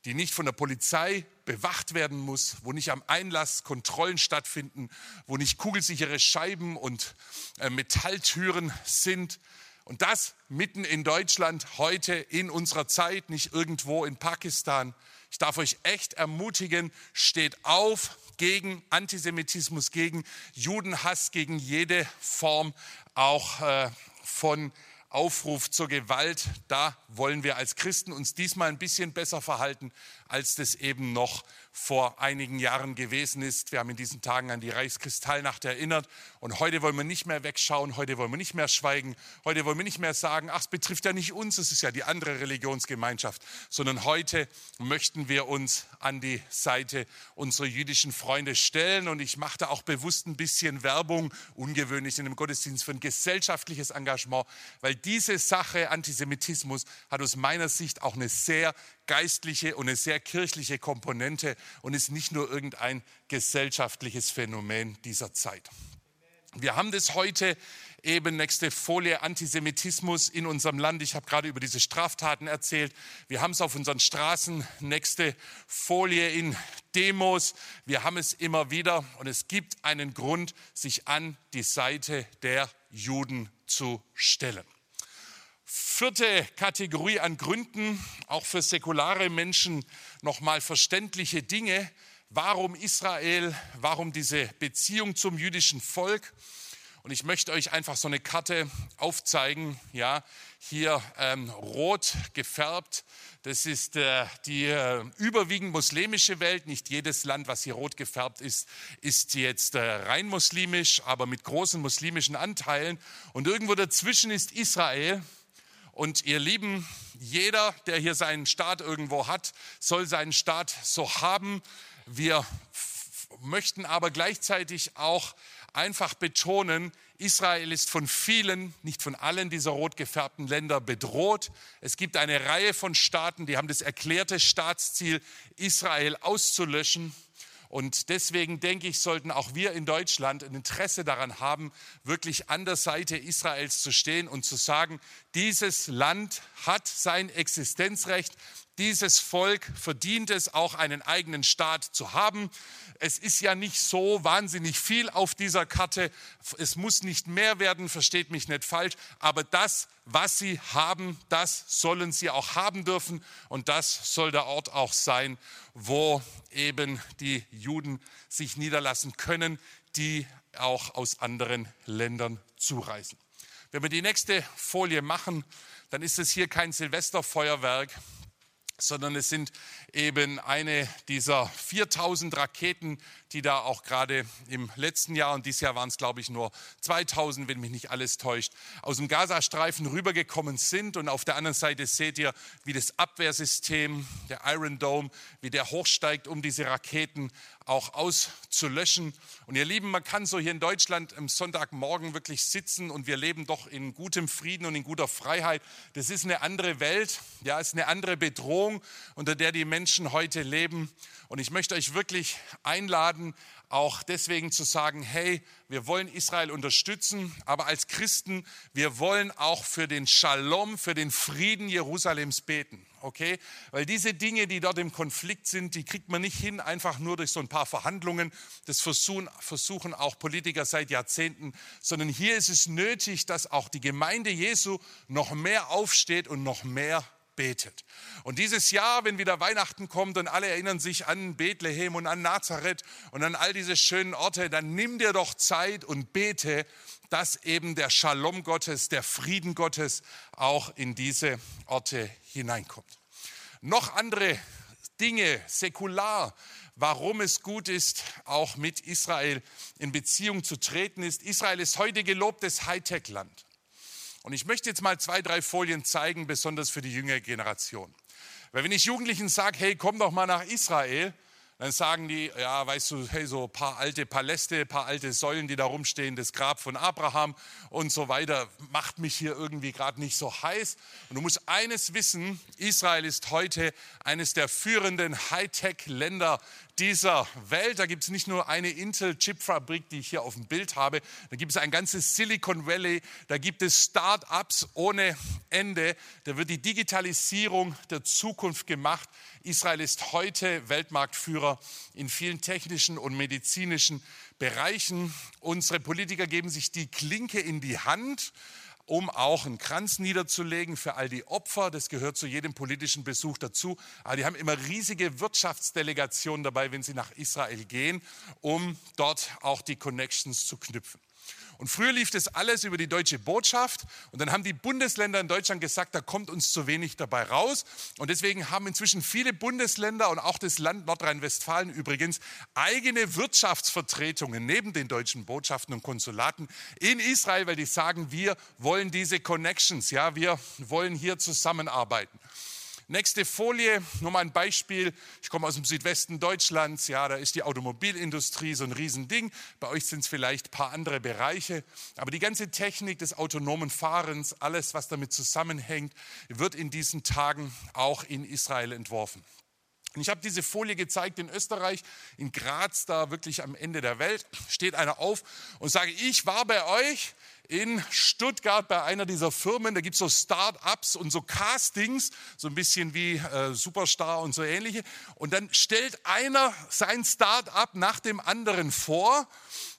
die nicht von der Polizei bewacht werden muss, wo nicht am Einlass Kontrollen stattfinden, wo nicht kugelsichere Scheiben und äh, Metalltüren sind. Und das mitten in Deutschland, heute in unserer Zeit, nicht irgendwo in Pakistan. Ich darf euch echt ermutigen, steht auf, gegen Antisemitismus, gegen Judenhass, gegen jede Form auch äh, von Aufruf zur Gewalt. Da wollen wir als Christen uns diesmal ein bisschen besser verhalten, als das eben noch vor einigen Jahren gewesen ist. Wir haben in diesen Tagen an die Reichskristallnacht erinnert und heute wollen wir nicht mehr wegschauen, heute wollen wir nicht mehr schweigen, heute wollen wir nicht mehr sagen, ach, es betrifft ja nicht uns, es ist ja die andere Religionsgemeinschaft, sondern heute möchten wir uns an die Seite unserer jüdischen Freunde stellen und ich machte auch bewusst ein bisschen Werbung, ungewöhnlich in einem Gottesdienst für ein gesellschaftliches Engagement, weil diese Sache Antisemitismus hat aus meiner Sicht auch eine sehr geistliche und eine sehr kirchliche Komponente und ist nicht nur irgendein gesellschaftliches Phänomen dieser Zeit. Wir haben das heute eben nächste Folie Antisemitismus in unserem Land. Ich habe gerade über diese Straftaten erzählt. Wir haben es auf unseren Straßen. Nächste Folie in Demos. Wir haben es immer wieder und es gibt einen Grund, sich an die Seite der Juden zu stellen. Vierte Kategorie an Gründen, auch für säkulare Menschen nochmal verständliche Dinge. Warum Israel? Warum diese Beziehung zum jüdischen Volk? Und ich möchte euch einfach so eine Karte aufzeigen. Ja, hier ähm, rot gefärbt. Das ist äh, die äh, überwiegend muslimische Welt. Nicht jedes Land, was hier rot gefärbt ist, ist jetzt äh, rein muslimisch, aber mit großen muslimischen Anteilen. Und irgendwo dazwischen ist Israel. Und ihr Lieben, jeder, der hier seinen Staat irgendwo hat, soll seinen Staat so haben. Wir möchten aber gleichzeitig auch einfach betonen, Israel ist von vielen, nicht von allen dieser rot gefärbten Länder bedroht. Es gibt eine Reihe von Staaten, die haben das erklärte Staatsziel, Israel auszulöschen. Und deswegen denke ich, sollten auch wir in Deutschland ein Interesse daran haben, wirklich an der Seite Israels zu stehen und zu sagen, dieses Land hat sein Existenzrecht, dieses Volk verdient es, auch einen eigenen Staat zu haben. Es ist ja nicht so wahnsinnig viel auf dieser Karte. Es muss nicht mehr werden, versteht mich nicht falsch. Aber das, was sie haben, das sollen sie auch haben dürfen. Und das soll der Ort auch sein, wo eben die Juden sich niederlassen können, die auch aus anderen Ländern zureisen. Wenn wir die nächste Folie machen, dann ist es hier kein Silvesterfeuerwerk, sondern es sind eben eine dieser 4000 Raketen, die da auch gerade im letzten Jahr und dieses Jahr waren es, glaube ich, nur 2000, wenn mich nicht alles täuscht, aus dem Gazastreifen rübergekommen sind. Und auf der anderen Seite seht ihr, wie das Abwehrsystem, der Iron Dome, wie der hochsteigt, um diese Raketen auch auszulöschen. Und ihr Lieben, man kann so hier in Deutschland am Sonntagmorgen wirklich sitzen und wir leben doch in gutem Frieden und in guter Freiheit. Das ist eine andere Welt, ja, ist eine andere Bedrohung, unter der die Menschen heute leben. Und ich möchte euch wirklich einladen, auch deswegen zu sagen, hey, wir wollen Israel unterstützen, aber als Christen, wir wollen auch für den Shalom, für den Frieden Jerusalems beten okay? Weil diese Dinge, die dort im Konflikt sind, die kriegt man nicht hin, einfach nur durch so ein paar Verhandlungen. Das versuchen, versuchen auch Politiker seit Jahrzehnten, sondern hier ist es nötig, dass auch die Gemeinde Jesu noch mehr aufsteht und noch mehr betet. Und dieses Jahr, wenn wieder Weihnachten kommt und alle erinnern sich an Bethlehem und an Nazareth und an all diese schönen Orte, dann nimm dir doch Zeit und bete, dass eben der Shalom Gottes, der Frieden Gottes auch in diese Orte hineinkommt. Noch andere Dinge, säkular, warum es gut ist, auch mit Israel in Beziehung zu treten, ist, Israel ist heute gelobtes Hightech-Land. Und ich möchte jetzt mal zwei, drei Folien zeigen, besonders für die jüngere Generation. Weil wenn ich Jugendlichen sage, hey, komm doch mal nach Israel, dann sagen die, ja, weißt du, hey, so ein paar alte Paläste, ein paar alte Säulen, die da rumstehen, das Grab von Abraham und so weiter, macht mich hier irgendwie gerade nicht so heiß. Und du musst eines wissen, Israel ist heute eines der führenden Hightech-Länder dieser Welt. Da gibt es nicht nur eine Intel-Chip-Fabrik, die ich hier auf dem Bild habe, da gibt es ein ganzes Silicon Valley, da gibt es Start-ups ohne Ende, da wird die Digitalisierung der Zukunft gemacht. Israel ist heute Weltmarktführer in vielen technischen und medizinischen Bereichen. Unsere Politiker geben sich die Klinke in die Hand um auch einen Kranz niederzulegen für all die Opfer. Das gehört zu jedem politischen Besuch dazu. Aber die haben immer riesige Wirtschaftsdelegationen dabei, wenn sie nach Israel gehen, um dort auch die Connections zu knüpfen. Und früher lief das alles über die deutsche Botschaft und dann haben die Bundesländer in Deutschland gesagt, da kommt uns zu wenig dabei raus. Und deswegen haben inzwischen viele Bundesländer und auch das Land Nordrhein-Westfalen übrigens eigene Wirtschaftsvertretungen neben den deutschen Botschaften und Konsulaten in Israel, weil die sagen, wir wollen diese Connections, ja, wir wollen hier zusammenarbeiten. Nächste Folie, nur mal ein Beispiel. Ich komme aus dem Südwesten Deutschlands. Ja, da ist die Automobilindustrie so ein Riesending. Bei euch sind es vielleicht ein paar andere Bereiche. Aber die ganze Technik des autonomen Fahrens, alles, was damit zusammenhängt, wird in diesen Tagen auch in Israel entworfen. Und ich habe diese Folie gezeigt in Österreich, in Graz, da wirklich am Ende der Welt, steht einer auf und sage, ich war bei euch in Stuttgart bei einer dieser Firmen. Da gibt es so Start-ups und so Castings, so ein bisschen wie äh, Superstar und so ähnliche. Und dann stellt einer sein Start-up nach dem anderen vor.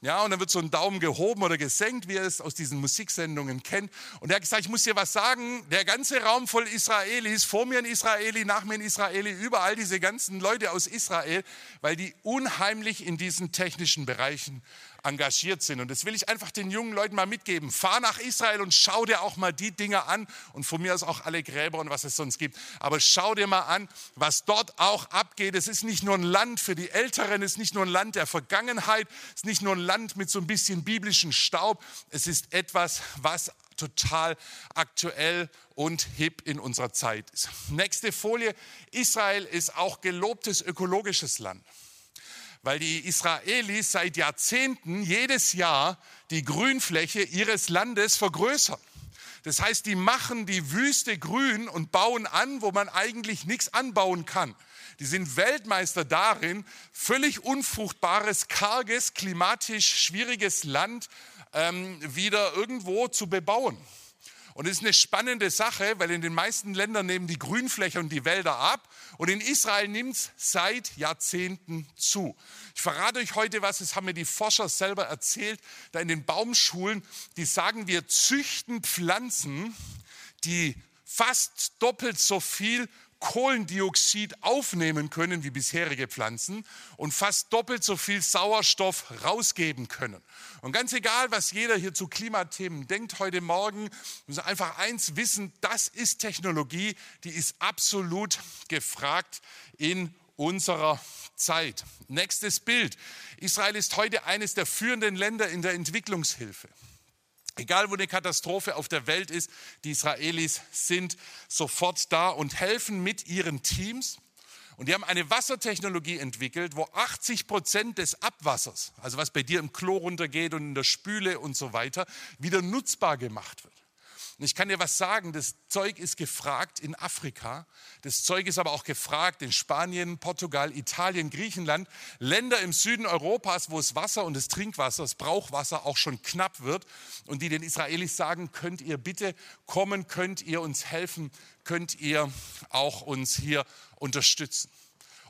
Ja, und dann wird so ein Daumen gehoben oder gesenkt, wie ihr es aus diesen Musiksendungen kennt. Und er hat gesagt, ich muss dir was sagen, der ganze Raum voll Israelis, vor mir ein Israeli, nach mir ein Israeli, überall diese ganzen Leute aus Israel, weil die unheimlich in diesen technischen Bereichen engagiert sind. Und das will ich einfach den jungen Leuten mal mitgeben. Fahr nach Israel und schau dir auch mal die Dinge an und von mir aus auch alle Gräber und was es sonst gibt. Aber schau dir mal an, was dort auch abgeht. Es ist nicht nur ein Land für die Älteren, es ist nicht nur ein Land der Vergangenheit, es ist nicht nur ein Land mit so ein bisschen biblischen Staub. Es ist etwas, was total aktuell und hip in unserer Zeit ist. Nächste Folie. Israel ist auch gelobtes ökologisches Land weil die Israelis seit Jahrzehnten jedes Jahr die Grünfläche ihres Landes vergrößern. Das heißt, die machen die Wüste grün und bauen an, wo man eigentlich nichts anbauen kann. Die sind Weltmeister darin, völlig unfruchtbares, karges, klimatisch schwieriges Land ähm, wieder irgendwo zu bebauen. Und es ist eine spannende Sache, weil in den meisten Ländern nehmen die Grünflächen und die Wälder ab und in Israel nimmt es seit Jahrzehnten zu. Ich verrate euch heute was, das haben mir die Forscher selber erzählt, da in den Baumschulen, die sagen, wir züchten Pflanzen, die fast doppelt so viel Kohlendioxid aufnehmen können wie bisherige Pflanzen und fast doppelt so viel Sauerstoff rausgeben können. Und ganz egal, was jeder hier zu Klimathemen denkt heute Morgen, muss einfach eins wissen, das ist Technologie, die ist absolut gefragt in unserer Zeit. Nächstes Bild. Israel ist heute eines der führenden Länder in der Entwicklungshilfe. Egal wo eine Katastrophe auf der Welt ist, die Israelis sind sofort da und helfen mit ihren Teams. Und die haben eine Wassertechnologie entwickelt, wo 80 Prozent des Abwassers, also was bei dir im Klo runtergeht und in der Spüle und so weiter, wieder nutzbar gemacht wird. Und ich kann dir was sagen, das Zeug ist gefragt in Afrika, das Zeug ist aber auch gefragt in Spanien, Portugal, Italien, Griechenland, Länder im Süden Europas, wo das Wasser und das Trinkwasser, das Brauchwasser auch schon knapp wird und die den Israelis sagen, könnt ihr bitte kommen, könnt ihr uns helfen, könnt ihr auch uns hier unterstützen.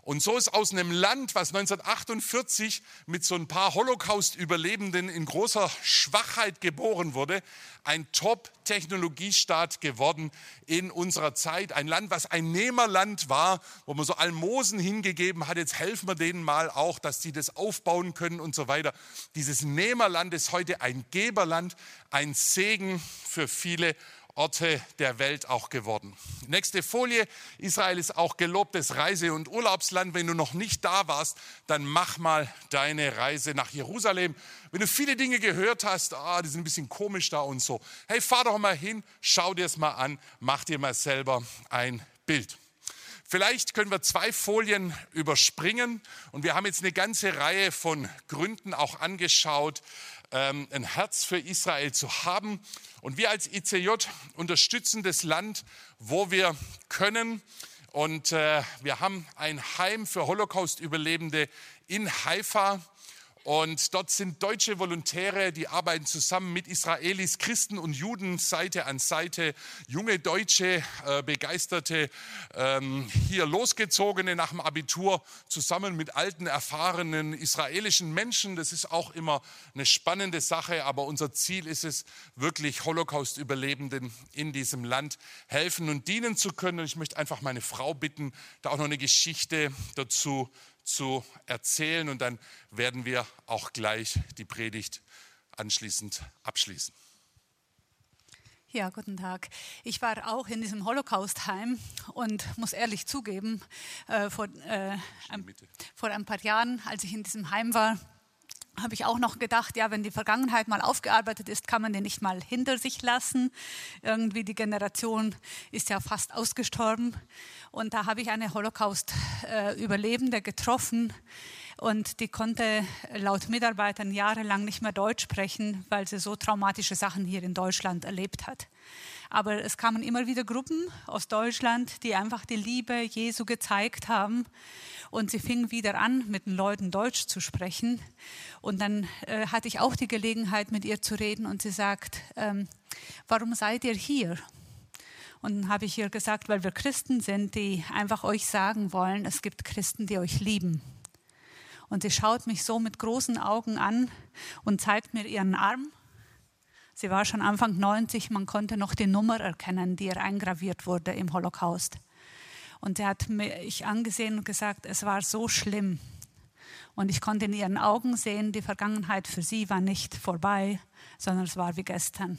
Und so ist aus einem Land, was 1948 mit so ein paar Holocaust-Überlebenden in großer Schwachheit geboren wurde, ein Top-Technologiestaat geworden in unserer Zeit. Ein Land, was ein Nehmerland war, wo man so Almosen hingegeben hat. Jetzt helfen wir denen mal auch, dass sie das aufbauen können und so weiter. Dieses Nehmerland ist heute ein Geberland, ein Segen für viele Orte der Welt auch geworden. Nächste Folie. Israel ist auch gelobtes Reise- und Urlaubsland. Wenn du noch nicht da warst, dann mach mal deine Reise nach Jerusalem. Wenn du viele Dinge gehört hast, ah, die sind ein bisschen komisch da und so. Hey, fahr doch mal hin, schau dir es mal an, mach dir mal selber ein Bild. Vielleicht können wir zwei Folien überspringen und wir haben jetzt eine ganze Reihe von Gründen auch angeschaut, ein Herz für Israel zu haben. Und wir als ICJ unterstützen das Land, wo wir können. Und äh, wir haben ein Heim für Holocaust-Überlebende in Haifa. Und dort sind deutsche Volontäre, die arbeiten zusammen mit Israelis, Christen und Juden Seite an Seite. Junge Deutsche, äh, Begeisterte, ähm, hier losgezogene nach dem Abitur, zusammen mit alten, erfahrenen israelischen Menschen. Das ist auch immer eine spannende Sache, aber unser Ziel ist es, wirklich Holocaust-Überlebenden in diesem Land helfen und dienen zu können. Und ich möchte einfach meine Frau bitten, da auch noch eine Geschichte dazu zu erzählen und dann werden wir auch gleich die Predigt anschließend abschließen. Ja, guten Tag. Ich war auch in diesem Holocaust-Heim und muss ehrlich zugeben, äh, vor, äh, ein, vor ein paar Jahren, als ich in diesem Heim war, habe ich auch noch gedacht, ja, wenn die Vergangenheit mal aufgearbeitet ist, kann man den nicht mal hinter sich lassen. Irgendwie die Generation ist ja fast ausgestorben. Und da habe ich eine Holocaust-Überlebende getroffen und die konnte laut Mitarbeitern jahrelang nicht mehr Deutsch sprechen, weil sie so traumatische Sachen hier in Deutschland erlebt hat. Aber es kamen immer wieder Gruppen aus Deutschland, die einfach die Liebe Jesu gezeigt haben. Und sie fing wieder an, mit den Leuten Deutsch zu sprechen. Und dann äh, hatte ich auch die Gelegenheit, mit ihr zu reden. Und sie sagt, ähm, warum seid ihr hier? Und dann habe ich ihr gesagt, weil wir Christen sind, die einfach euch sagen wollen, es gibt Christen, die euch lieben. Und sie schaut mich so mit großen Augen an und zeigt mir ihren Arm. Sie war schon Anfang 90, man konnte noch die Nummer erkennen, die ihr eingraviert wurde im Holocaust. Und sie hat mich angesehen und gesagt, es war so schlimm. Und ich konnte in ihren Augen sehen, die Vergangenheit für sie war nicht vorbei, sondern es war wie gestern.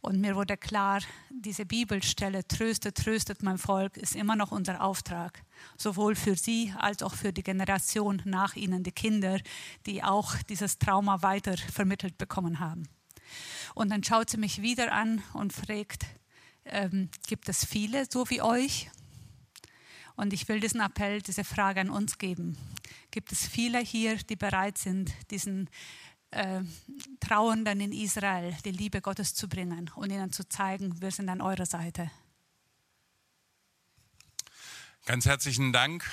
Und mir wurde klar, diese Bibelstelle, tröstet, tröstet mein Volk, ist immer noch unser Auftrag. Sowohl für sie als auch für die Generation nach ihnen, die Kinder, die auch dieses Trauma weiter vermittelt bekommen haben. Und dann schaut sie mich wieder an und fragt, ähm, gibt es viele so wie euch? Und ich will diesen Appell, diese Frage an uns geben. Gibt es viele hier, die bereit sind, diesen äh, Trauernden in Israel die Liebe Gottes zu bringen und ihnen zu zeigen, wir sind an eurer Seite? Ganz herzlichen Dank.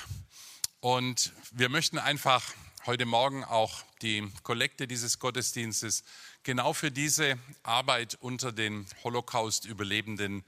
Und wir möchten einfach heute Morgen auch die Kollekte dieses Gottesdienstes genau für diese Arbeit unter den Holocaust-Überlebenden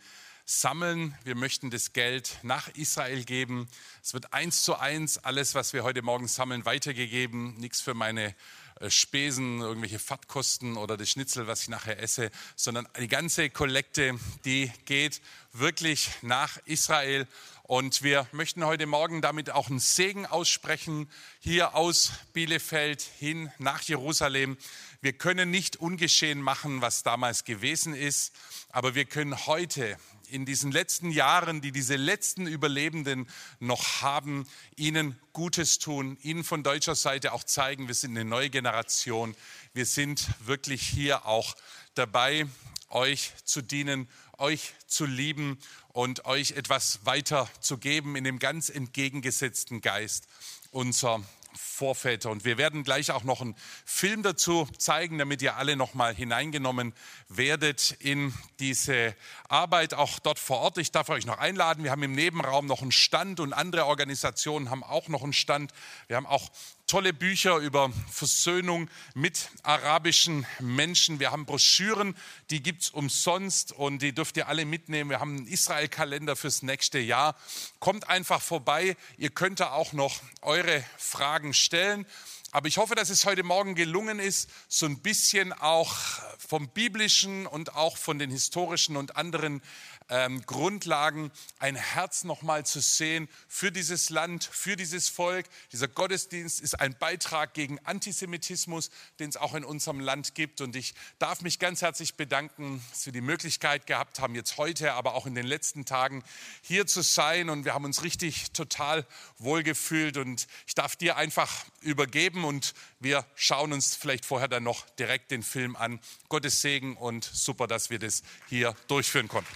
sammeln. Wir möchten das Geld nach Israel geben. Es wird eins zu eins alles, was wir heute Morgen sammeln, weitergegeben. Nichts für meine äh, Spesen, irgendwelche Fahrtkosten oder das Schnitzel, was ich nachher esse, sondern die ganze Kollekte, die geht wirklich nach Israel. Und wir möchten heute Morgen damit auch einen Segen aussprechen, hier aus Bielefeld hin nach Jerusalem. Wir können nicht ungeschehen machen, was damals gewesen ist, aber wir können heute in diesen letzten Jahren, die diese letzten Überlebenden noch haben, ihnen Gutes tun, ihnen von deutscher Seite auch zeigen, wir sind eine neue Generation. Wir sind wirklich hier auch dabei, euch zu dienen, euch zu lieben und euch etwas weiterzugeben in dem ganz entgegengesetzten Geist unserer Vorväter. Und wir werden gleich auch noch einen Film dazu zeigen, damit ihr alle nochmal hineingenommen werdet in diese Arbeit auch dort vor Ort. Ich darf euch noch einladen. Wir haben im Nebenraum noch einen Stand und andere Organisationen haben auch noch einen Stand. Wir haben auch tolle Bücher über Versöhnung mit arabischen Menschen. Wir haben Broschüren, die gibt es umsonst und die dürft ihr alle mitnehmen. Wir haben einen Israel-Kalender fürs nächste Jahr. Kommt einfach vorbei. Ihr könnt da auch noch eure Fragen stellen. Aber ich hoffe, dass es heute Morgen gelungen ist, so ein bisschen auch vom biblischen und auch von den historischen und anderen ähm, Grundlagen, ein Herz nochmal zu sehen für dieses Land, für dieses Volk. Dieser Gottesdienst ist ein Beitrag gegen Antisemitismus, den es auch in unserem Land gibt. Und ich darf mich ganz herzlich bedanken, dass wir die Möglichkeit gehabt haben, jetzt heute, aber auch in den letzten Tagen hier zu sein. Und wir haben uns richtig total wohlgefühlt. Und ich darf dir einfach übergeben und wir schauen uns vielleicht vorher dann noch direkt den Film an. Gottes Segen und super, dass wir das hier durchführen konnten.